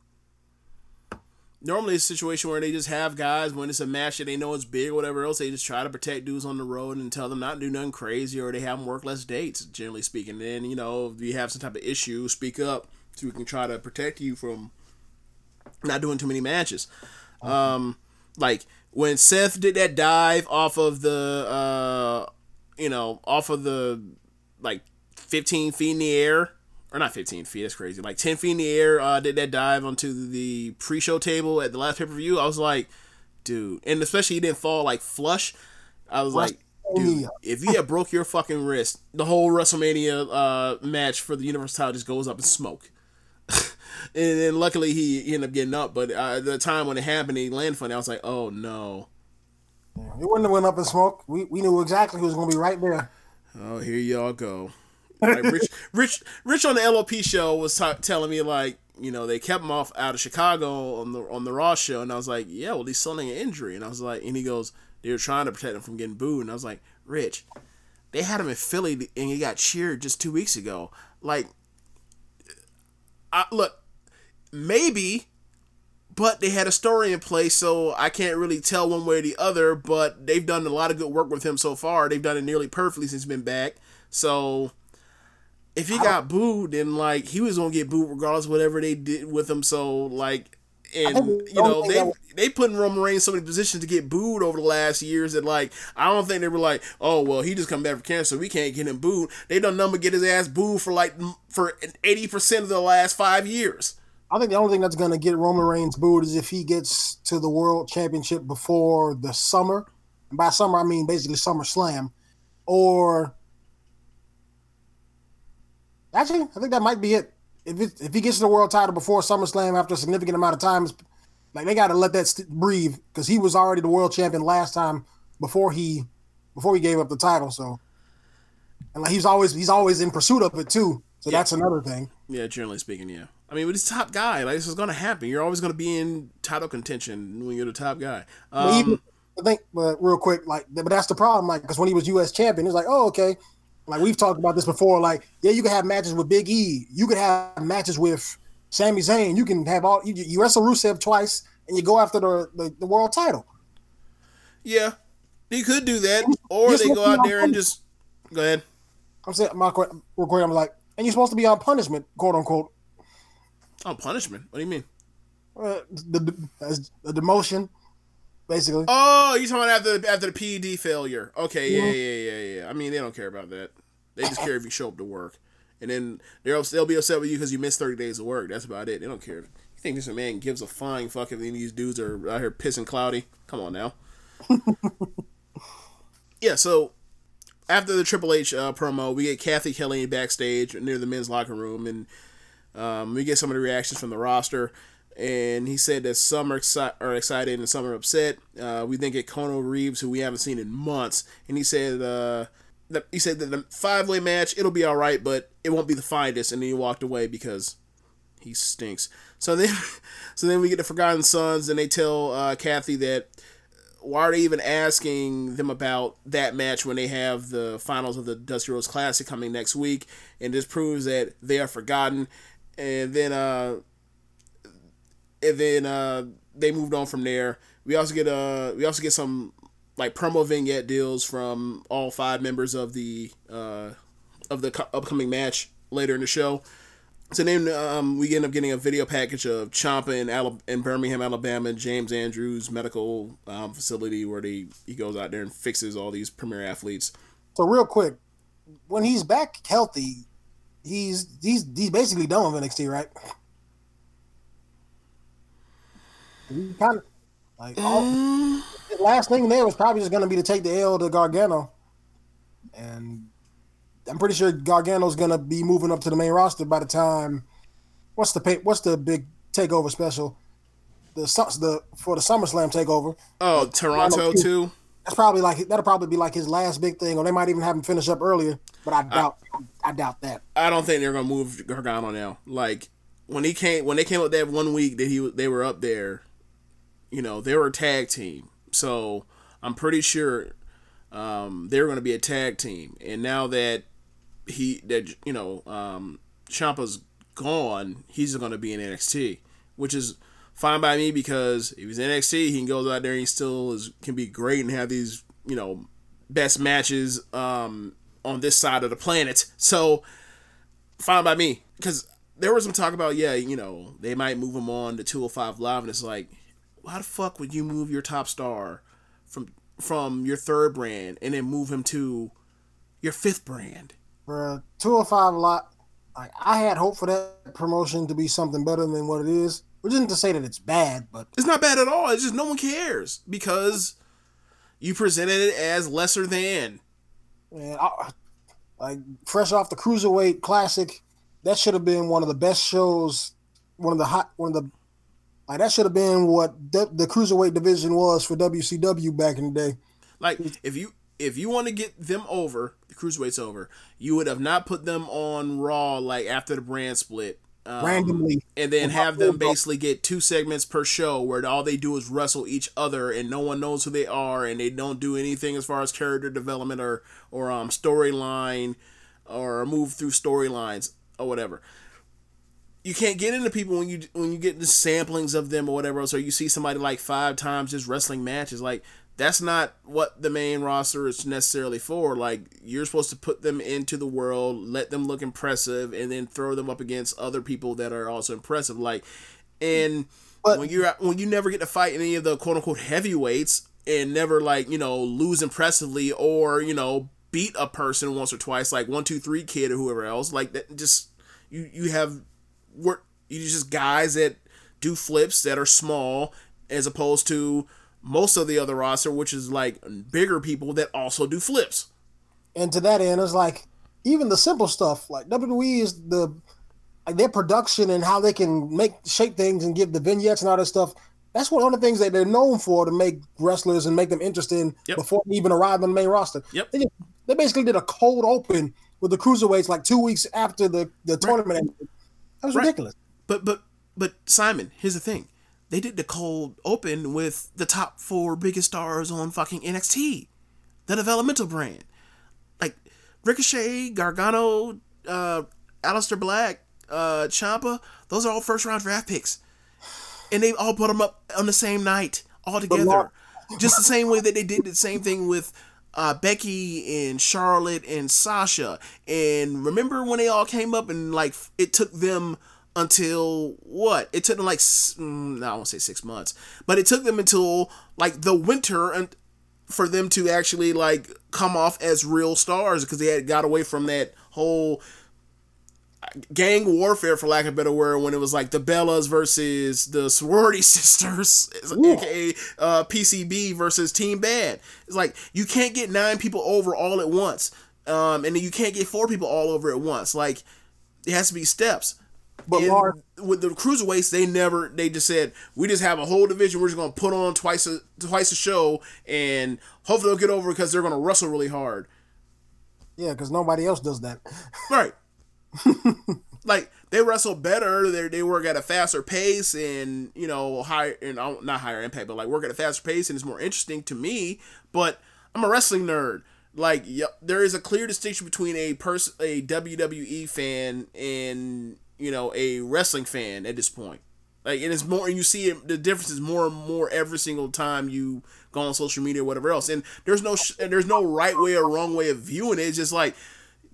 normally it's a situation where they just have guys when it's a match that they know is big or whatever else, they just try to protect dudes on the road and tell them not to do nothing crazy or they have them work less dates, generally speaking. Then, you know, if you have some type of issue, speak up so we can try to protect you from not doing too many matches. Um like when Seth did that dive off of the uh you know, off of the like 15 feet in the air or not 15 feet that's crazy like 10 feet in the air uh did that dive onto the pre-show table at the last pay-per-view. I was like dude and especially he didn't fall like flush. I was like dude if you had broke your fucking wrist the whole wrestlemania uh match for the universal title just goes up in smoke. And then luckily he, he ended up getting up but uh, the time when it happened he landed funny i was like oh no It wouldn't have went up in smoke. We we knew exactly who was going to be right there. Oh, here y'all go. Like Rich, Rich, Rich on the LOP show was ta telling me like, you know, they kept him off out of Chicago on the on the Raw show, and I was like, yeah, well, he's selling an injury, and I was like, and he goes, they were trying to protect him from getting booed, and I was like, Rich, they had him in Philly, and he got cheered just two weeks ago. Like, I look, maybe but they had a story in place, so I can't really tell one way or the other. But they've done a lot of good work with him so far. They've done it nearly perfectly since he's been back. So if he got booed, then like he was gonna get booed regardless of whatever they did with him. So like, and you know they that- they put in Roman Reigns in so many positions to get booed over the last years that like I don't think they were like, oh well, he just come back from cancer, we can't get him booed. They done number get his ass booed for like for eighty percent of the last five years. I think the only thing that's going to get Roman Reigns booed is if he gets to the World Championship before the summer. And by summer, I mean basically Summer Slam. Or actually, I think that might be it. If it, if he gets to the world title before SummerSlam after a significant amount of time, like they got to let that st- breathe because he was already the world champion last time before he before he gave up the title. So, and like he's always he's always in pursuit of it too. So that's another thing. Yeah, generally speaking, yeah. I mean, but he's top guy. Like this is gonna happen. You're always gonna be in title contention when you're the top guy. But even, Um, I think, but real quick, like, but that's the problem, like, because when he was U.S. champion, it's like, oh, okay, like we've talked about this before. Like, yeah, you can have matches with Big E, you could have matches with Sami Zayn, you can have all you, you wrestle Rusev twice, and you go after the the, the world title. yeah, he could do that, or You're they go out there and just go ahead. I'm saying, my real quick, I'm like, and you're supposed to be on punishment, quote unquote, Oh, punishment. What do you mean? uh, the, the, as the demotion, basically. Oh, you talking about after after the PED failure? Okay, yeah, yeah, yeah, yeah. I mean, they don't care about that. They just care if you show up to work, and then they'll they'll be upset with you because you missed thirty days of work. That's about it. They don't care. You think this man gives a flying fuck if any of these dudes are out here pissing cloudy? Come on now. yeah. So after the Triple H uh, promo, we get Kathy Kelly backstage near the men's locker room, and um, we get some of the reactions from the roster. And he said that some are, exci- are excited and some are upset. Uh, we then get Kona Reeves, who we haven't seen in months, and he said uh, that he said that the five way match it'll be all right, but it won't be the finest. And then he walked away because he stinks. So then, so then we get the Forgotten Sons, and they tell uh, Kathy that why are they even asking them about that match when they have the finals of the Dusty Rhodes Classic coming next week? And this proves that they are forgotten. And then, uh, and then uh, they moved on from there. We also get uh, we also get some like promo vignette deals from all five members of the uh, of the co- upcoming match later in the show. So then um, we end up getting a video package of Ciampa in, Alab- in Birmingham, Alabama, James Andrews Medical um, Facility, where they he goes out there and fixes all these premier athletes. So real quick, when he's back healthy, he's he's he's basically done with NXT, right? He kind of like all, uh. his last thing there was probably just going to be to take the L to Gargano, and I'm pretty sure Gargano's going to be moving up to the main roster by the time. What's the pay, what's the big takeover special? The su- the for the SummerSlam takeover. Oh, Toronto too. That's probably like that'll probably be like his last big thing, or they might even have him finish up earlier. But I doubt, I doubt that. I don't think they're gonna move Gargano now. Like when he came, when they came up that one week that he they were up there, you know, they were a tag team. So I'm pretty sure um, they're gonna be a tag team. And now that he that you know um, Ciampa's gone, he's gonna be in NXT, which is fine by me because if he's NXT, he goes out there and he still is can be great and have these you know best matches um, on this side of the planet. So fine by me because there was some talk about yeah you know they might move him on to 205 live and it's like why the fuck would you move your top star from from your third brand and then move him to your fifth brand For 205 lot, like I had hope for that promotion to be something better than what it is. Which isn't to say that it's bad, but it's not bad at all it's just no one cares because you presented it as lesser than man, I, like fresh off the cruiserweight classic, that should have been one of the best shows. One of the hot, one of the like that should have been what the, the cruiserweight division was for WCW back in the day. Like if you if you want to get them over, the cruiserweights over, you would have not put them on Raw like after the brand split. Um, Randomly. and then have them basically get two segments per show where all they do is wrestle each other and no one knows who they are and they don't do anything as far as character development or or um storyline or move through storylines or whatever you can't get into people when you when you get the samplings of them or whatever else, or you see somebody like five times just wrestling matches. Like that's not what the main roster is necessarily for. Like you're supposed to put them into the world, let them look impressive, and then throw them up against other people that are also impressive. Like, and when you're when you never get to fight any of the quote unquote heavyweights and never like you know lose impressively or you know beat a person once or twice like one two three kid or whoever else like that just you you have work you just guys that do flips that are small as opposed to most of the other roster which is like bigger people that also do flips And to that end, it's like even the simple stuff like WWE is the like their production and how they can make shape things and give the vignettes and all that stuff. That's one of the things that they're known for to make wrestlers and make them interesting before they even arrive on the main roster. Yep. They, just, they basically did a cold open with the cruiserweights like two weeks after the, the tournament. ended. That was Right. ridiculous. But but but Simon, here's the thing. They did the cold open with the top four biggest stars on fucking NXT, the developmental brand. Like Ricochet, Gargano, uh, Aleister Black, uh, Ciampa, those are all first round draft picks. And they all put them up on the same night, all together. Just the same way that they did the same thing with uh, Becky and Charlotte and Sasha. And remember when they all came up and like it took them until what? It took them like mm, no, I won't say six months, but it took them until like the winter and for them to actually like come off as real stars because they had got away from that whole gang warfare, for lack of a better word, when it was like the Bellas versus the sorority sisters, aka uh, PCB versus Team Bad. It's like you can't get nine people over all at once, um, and then you can't get four people all over at once. Like it has to be steps. But Lars- with the cruiserweights, they never they just said we just have a whole division. We're just gonna put on twice a twice a show, and hopefully they'll get over because they're gonna wrestle really hard. Yeah, because nobody else does that. Right. like they wrestle better. They they work at a faster pace and you know higher and uh, not higher impact, but like work at a faster pace and it's more interesting to me. But I'm a wrestling nerd. Like yeah, there is a clear distinction between a person, a WWE fan, and you know a wrestling fan at this point. Like and it's more, and you see it. The difference is more and more every single time you go on social media or whatever else. And there's no sh- there's no right way or wrong way of viewing it. It's just like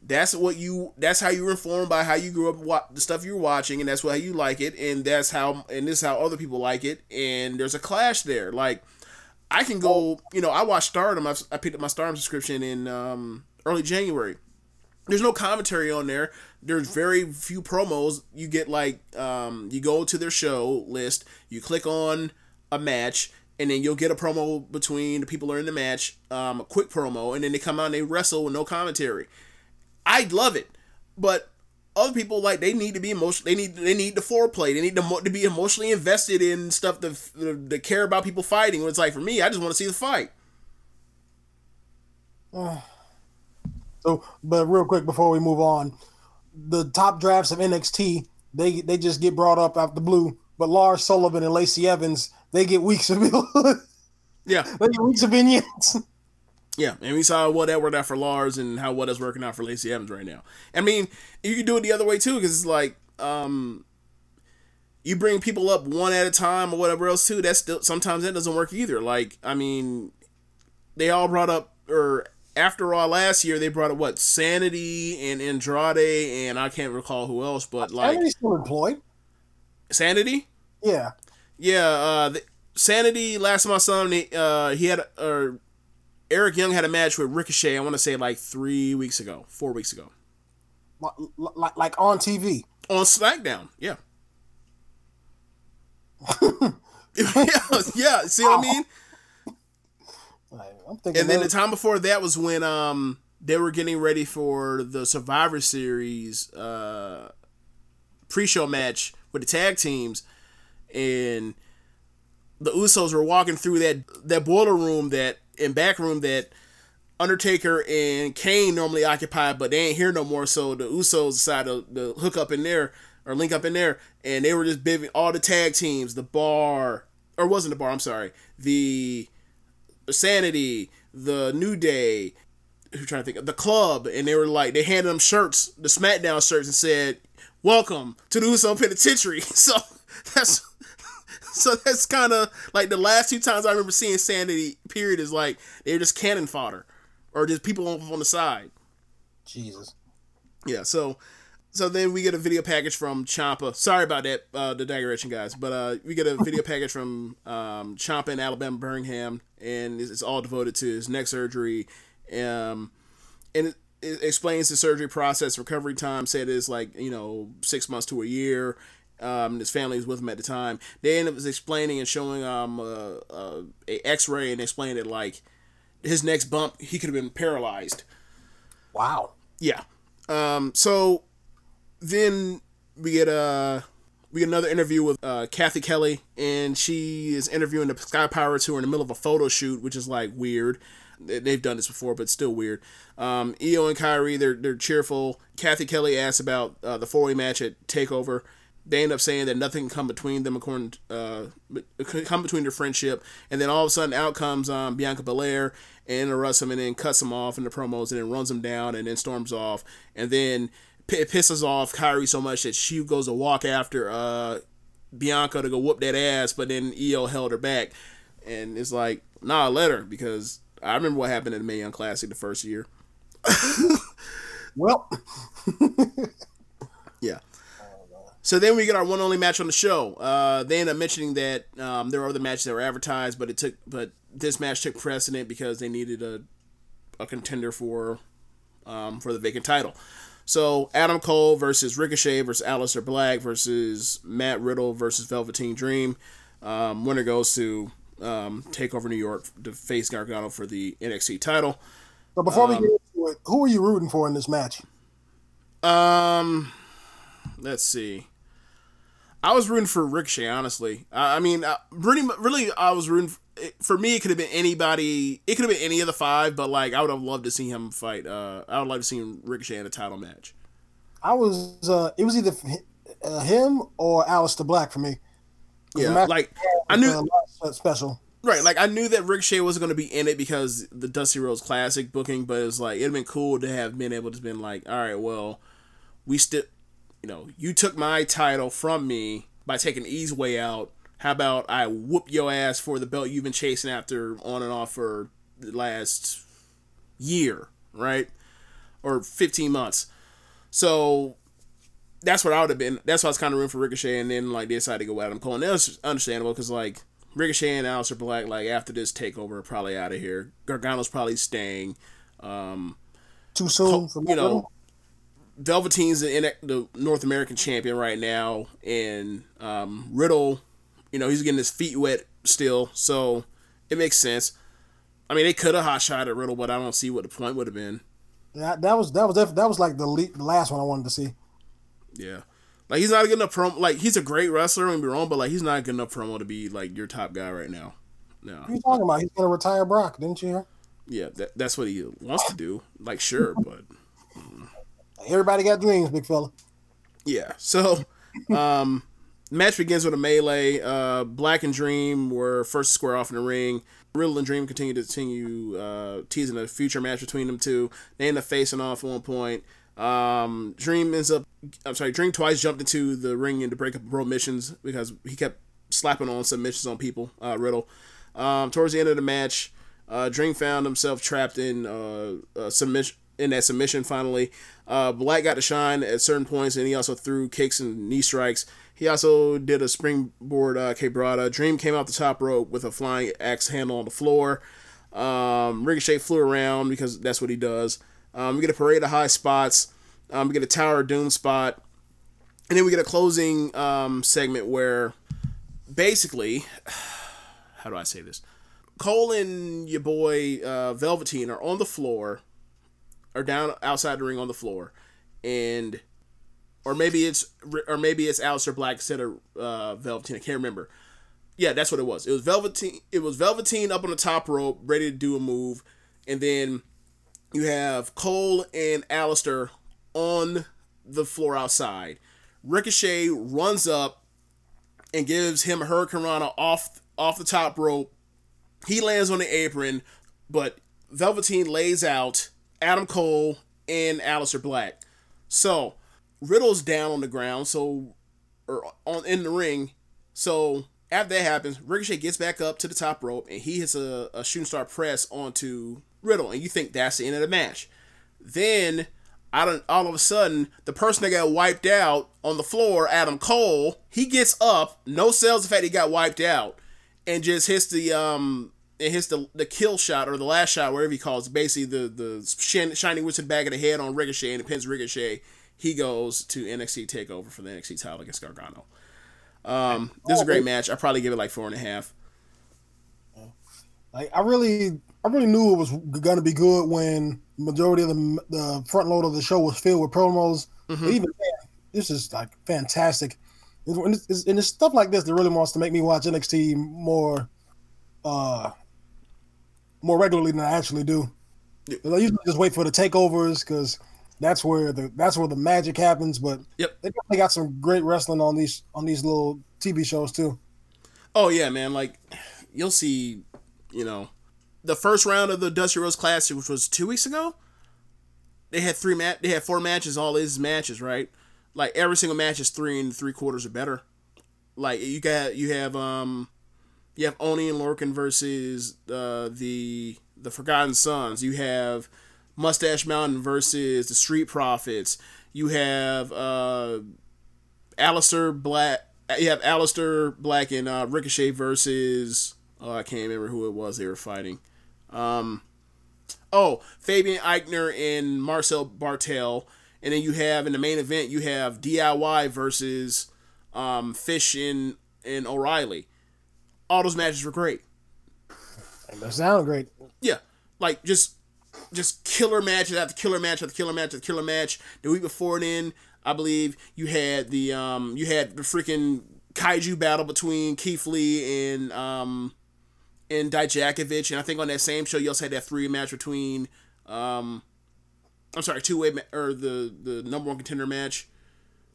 that's what you that's how you're informed by how you grew up wa- the stuff you're watching and that's why you like it and that's how and this is how other people like it and there's a clash there like i can go you know i watched stardom i, I picked up my stardom subscription in um, early january there's no commentary on there there's very few promos you get like um, you go to their show list you click on a match and then you'll get a promo between the people are in the match um, a quick promo and then they come out and they wrestle with no commentary I love it, but other people like they need to be emotional. They need they need the foreplay. They need to, to be emotionally invested in stuff to, to care about people fighting. It's like for me, I just want to see the fight. Oh. So, but real quick before we move on, the top drafts of NXT they they just get brought up out the blue. But Lars Sullivan and Lacey Evans they get weeks of Yeah, they get weeks of vignettes. yeah, and we saw what that worked out for Lars and how what is working out for Lacey Evans right now. I mean, you can do it the other way too because it's like um, you bring people up one at a time or whatever else too. That's still sometimes that doesn't work either. Like I mean, they all brought up or after all last year they brought up what Sanity and Andrade and I can't recall who else, but like Sanity still employed. Sanity. Yeah, Yeah, uh, the, Sanity. Last time I saw him, he, uh, he had uh, Eric Young had a match with Ricochet. I want to say like three weeks ago, four weeks ago Li- li- like on TV. on SmackDown. Yeah. yeah, yeah. See what I mean? I'm thinking. And then the time before that was when um they were getting ready for the Survivor Series uh pre-show match with the tag teams, and the Usos were walking through that that boiler room that and back room that Undertaker and Kane normally occupy, but they ain't here no more. So the Usos decided to, to hook up in there or link up in there, and they were just bivvying all the tag teams, the bar or wasn't the bar? I'm sorry, the Sanity, the New Day, who trying to think of the club, and they were like they handed them shirts, the SmackDown shirts, and said, "Welcome to the Uso Penitentiary." So that's so that's kind of like the last two times I remember seeing Sanity. Period is like they were just cannon fodder, or just people on, on the side. Jesus. Yeah, so so then we get a video package from Ciampa. Sorry about that, uh, the digression guys, but uh, we get a video package from um, Ciampa in Alabama, Birmingham, and it's, it's all devoted to his neck surgery, um, and it, it explains the surgery process, recovery time. Said it's like you know six months to a year. Um, his family was with him at the time. They ended up explaining and showing um uh, uh, a X-ray and explaining it like his next bump he could have been paralyzed. Wow. Yeah. Um, so then we get uh we get another interview with uh, Kathy Kelly, and she is interviewing the Sky Pirates who are in the middle of a photo shoot, which is like weird. They- They've done this before, but still weird. Um, Io and Kairi, they're they're cheerful. Kathy Kelly asks about uh, the four way match at Takeover. They end up saying that nothing can come between them, according uh, come between their friendship. And then all of a sudden, out comes um, Bianca Belair and interrupts him, and then cuts him off in the promos, and then runs him down, and then storms off, and then it pisses off Kairi so much that she goes to walk after uh, Bianca to go whoop that ass, but then Io held her back, and it's like, nah, let her because I remember what happened in the Mae Young Classic the first year. Well, Yeah. So then we get our one only match on the show. Uh, they end up mentioning that um, there were other matches that were advertised, but it took but this match took precedent because they needed a a contender for um, for the vacant title. So Adam Cole versus Ricochet versus Aleister Black versus Matt Riddle versus Velveteen Dream. Um, winner goes to um, Takeover New York to face Gargano for the NXT title. So before we Um, get into it, who are you rooting for in this match? Um, let's see. I was rooting for Ricochet, honestly. I, I mean, uh, really, really, I was rooting. For, for me, it could have been anybody. It could have been any of the five, but like, I would have loved to see him fight. Uh, I would like to see Ricochet in a title match. I was uh it was either uh, him or Aleister Black for me. Yeah, match like I knew. uh, special. Right, like I knew that Ricochet was going to be in it because the Dusty Rhodes Classic booking, but it's like it'd been cool to have been able to been like, all right, well, we still, you know, you took my title from me by taking the easy way out. How about I whoop your ass for the belt you've been chasing after on and off for the last year, right, or fifteen months. So that's what I would have been. That's why I was kind of room for Ricochet, and then like they decided to go Adam Cole, and that's understandable because like Ricochet and Aleister Black, like after this takeover, are probably out of here. Gargano's probably staying. Um, Too soon for you know? Velveteen's the, the North American champion right now, and um, Riddle, you know, he's getting his feet wet still, so it makes sense. I mean, they could have hot shot at Riddle, but I don't see what the point would have been. That, that was that was def- that was like the, le- the last one I wanted to see. Yeah. Like he's not getting a good enough promo. Like he's a great wrestler, don't me wrong, but like he's not getting a good enough promo to be like your top guy right now. No. What are you talking about? He's gonna retire Brock, didn't you hear? Yeah, that, that's what he wants to do. Like sure, but Everybody got dreams, big fella. yeah. So, um, match begins with a melee. Uh, Black and Dream were first square off in the ring. Riddle and Dream continue to continue uh, teasing a future match between them two. They end up facing off at one point. Um, Dream ends up, I'm sorry, Dream twice jumped into the ring and to break up bro missions because he kept slapping on submissions on people. Uh, Riddle. Um, towards the end of the match, uh, Dream found himself trapped in uh, uh, submission in that submission. Finally, uh, Black got to shine at certain points, and he also threw kicks and knee strikes. He also did a springboard uh, quebrada. Dream came out the top rope with a flying axe handle on the floor. Um, Ricochet flew around because that's what he does. Um, we get a parade of high spots. Um, we get a Tower of Doom spot. And then we get a closing um, segment where basically, how do I say this? Cole and your boy uh, Velveteen are on the floor, are down outside the ring on the floor, and or maybe it's or maybe it's Aleister Black instead of uh, Velveteen. I can't remember. Yeah, that's what it was. It was Velveteen. It was Velveteen up on the top rope, ready to do a move, and then you have Cole and Aleister on the floor outside. Ricochet runs up and gives him a hurricanrana off off the top rope. He lands on the apron, but Velveteen lays out Adam Cole and Aleister Black. So Riddle's down on the ground, so or on in the ring. So after that happens, Ricochet gets back up to the top rope and he hits a, a shooting star press onto Riddle, and you think that's the end of the match. Then I don't all of a sudden the person that got wiped out on the floor, Adam Cole, he gets up, no sells the fact he got wiped out, and just hits the um and hits the the kill shot or the last shot, whatever he calls it, basically the the shin, shining wizard back of the head on Ricochet and it pins Ricochet. He goes to NXT Takeover for the NXT title against Gargano. Um, this is a great match. I probably give it like four and a half. Like I really, I really knew it was gonna be good when majority of the the front load of the show was filled with promos. But even then, this is like fantastic. And it's, it's- and it's stuff like this that really wants to make me watch NXT more, uh, more regularly than I actually do. I usually just wait for the takeovers because that's where the that's where the magic happens. But Yep. they definitely got some great wrestling on these on these little TV shows too. Oh yeah, man. Like you'll see, you know, the first round of the Dusty Rhodes Classic, which was two weeks ago. They had three mat. They had four matches. All these matches, right? Like every single match is three and three quarters or better. Like you got you have um, you have Oni and Lorcan versus uh, the the Forgotten Sons. You have Mustache Mountain versus the Street Profits. You have uh, Aleister Black. You have Aleister Black and uh, Ricochet versus. Oh, I can't remember who it was they were fighting. Um, oh, Fabian Aichner and Marcel Barthel. and then you have in the main event you have DIY versus um, Fish and and O'Reilly. All those matches were great. That sound great. Yeah, like just just killer matches after killer match after killer match after killer match. The week before then, I believe you had the um you had the freaking kaiju battle between Keith Lee and um and Dijakovic, and I think on that same show you also had that three match between um I'm sorry two way ma- or the the number one contender match.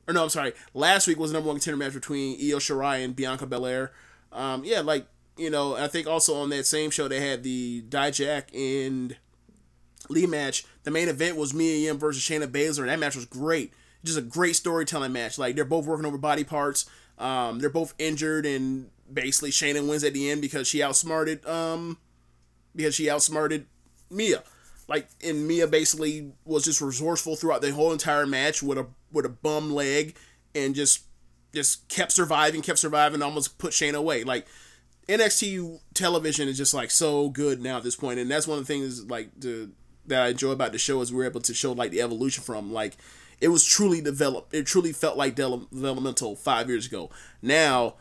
Or no, I'm sorry. Last week was the number one contender match between Io Shirai and Bianca Belair. Um, yeah, like you know, I think also on that same show they had the Dijak and Lee match. The main event was Mia Yim versus Shayna Baszler, and that match was great. Just a great storytelling match. Like they're both working over body parts. Um, they're both injured, and basically Shayna wins at the end because she outsmarted um because she outsmarted Mia. Like and Mia basically was just resourceful throughout the whole entire match with a with a bum leg and just just kept surviving, kept surviving, almost put Shane away. Like NXT television is just like so good now at this point, and that's one of the things like the that I enjoy about the show is we're able to show like the evolution from like it was truly developed. It truly felt like de- developmental five years ago. Now,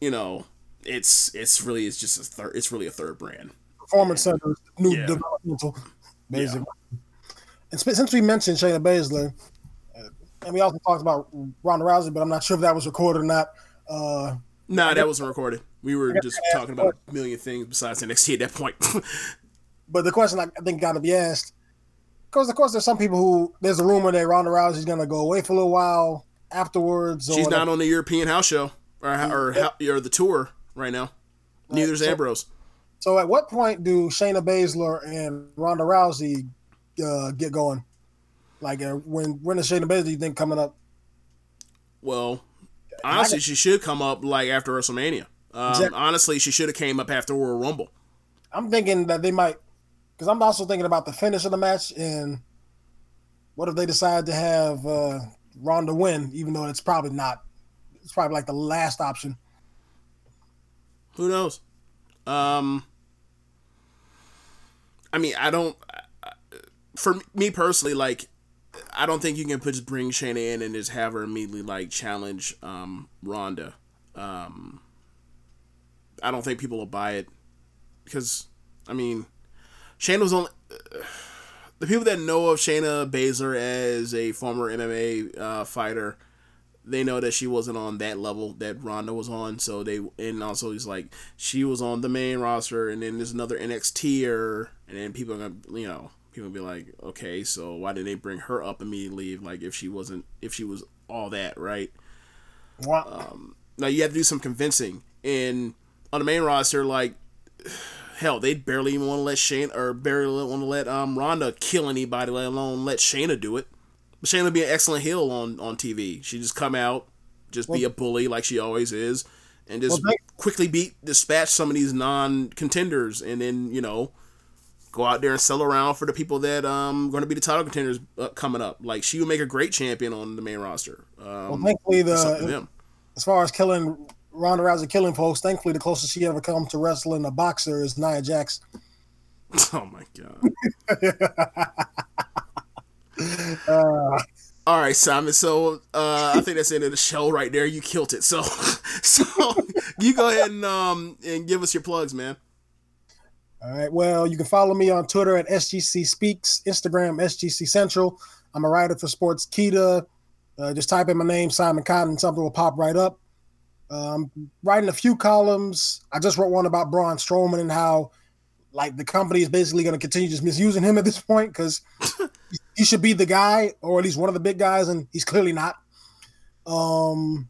you know, it's it's really it's just a third. It's really a third brand. Performance Center, new Yeah. developmental, basically. And since we mentioned Shayna Baszler, and we also talked about Ronda Rousey, but I'm not sure if that was recorded or not. Uh, Nah, that wasn't recorded. We were just talking about a million things besides NXT at that point. But the question I think got to be asked, because of course there's some people who there's a rumor that Ronda Rousey's gonna go away for a little while afterwards. She's whatever. not on the European house show or or, or the tour right now. Neither is so- Ambrose. So at what point do Shayna Baszler and Ronda Rousey uh, get going? Like uh, when when is Shayna Baszler you think coming up? Well, honestly, she should come up like after WrestleMania. Um, Exactly. Honestly, she should have came up after Royal Rumble. I'm thinking that they might, because I'm also thinking about the finish of the match and what if they decide to have uh, Ronda win, even though it's probably not. It's probably like the last option. Who knows? Um, I mean, I don't. For me personally, like, I don't think you can put just bring Shayna in and just have her immediately like challenge um, Ronda. Um, I don't think people will buy it because, I mean, Shayna was only. the people that know of Shayna Baszler as a former MMA uh, fighter, they know that she wasn't on that level that Ronda was on. So they and also he's like she was on the main roster, and then there's another NXTer, and then people are gonna you know people be like, okay, so why did they bring her up immediately? Like if she wasn't if she was all that right? What? Um, now you have to do some convincing, and on the main roster, like hell, they barely even want to let Shayna or barely want to let um Ronda kill anybody, let alone let Shayna do it. But Shayna would be an excellent heel on on TV. She just come out, just be a bully like she always is, and just Well, quickly beat dispatch some of these non contenders, and then you know go out there and sell around for the people that um going to be the title contenders uh, coming up. Like she would make a great champion on the main roster. Um, Well, thankfully, it's up to the as far as killing Ronda Rousey killing folks, thankfully the closest she ever come to wrestling a boxer is Nia Jax. Oh my god. All right, Simon. So uh, I think that's the end of the show right there. You killed it. So, so you go ahead and um and give us your plugs, man. All right. Well, you can follow me on Twitter at SGC Speaks, Instagram SGC Central. I'm a writer for Sportskeeda. Uh, just type in my name, Simon Cotton, something will pop right up. Um, writing a few columns. I just wrote one about Braun Strowman and how, like, the company is basically going to continue just misusing him at this point because he should be the guy, or at least one of the big guys, and he's clearly not. Um,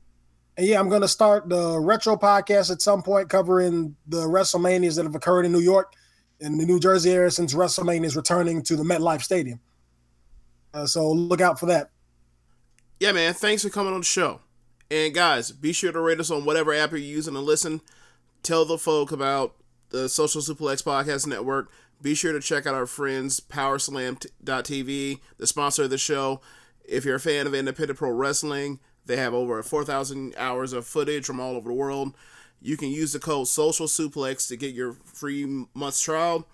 and yeah, I'm going to start the retro podcast at some point covering the WrestleManias that have occurred in New York and the New Jersey area since WrestleMania is returning to the MetLife Stadium. Uh, so look out for that. Yeah, man. Thanks for coming on the show. And guys, be sure to rate us on whatever app you're using to listen. Tell the folk about the Social Suplex Podcast Network. Be sure to check out our friends PowerSlam.tv, the sponsor of the show. If you're a fan of independent pro wrestling, they have over 4,000 hours of footage from all over the world. You can use the code Social Suplex to get your free month's trial.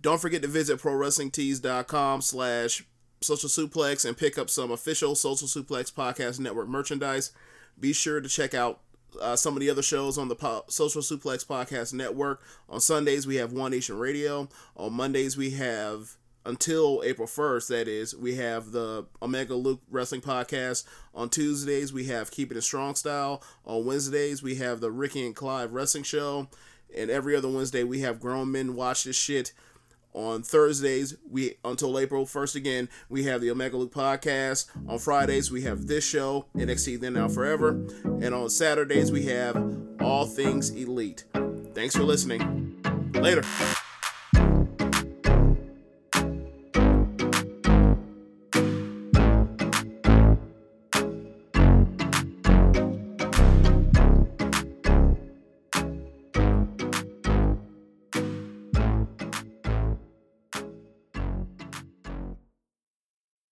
Don't forget to visit ProWrestlingTees.com slash Social Suplex and pick up some official Social Suplex Podcast Network merchandise. Be sure to check out uh, some of the other shows on the po- Social Suplex Podcast Network. On Sundays, we have One Nation Radio. On Mondays, we have until April 1st, that is, we have the Omega Luke Wrestling Podcast. On Tuesdays, we have Keeping It Strong Style. On Wednesdays, we have the Ricky and Clive Wrestling Show. And every other Wednesday, we have Grown Men Watch This Shit. On Thursdays, we until April 1st again, we have the Omega Luke podcast. On Fridays, we have this show, NXT Then Now Forever. And on Saturdays, we have All Things Elite. Thanks for listening. Later.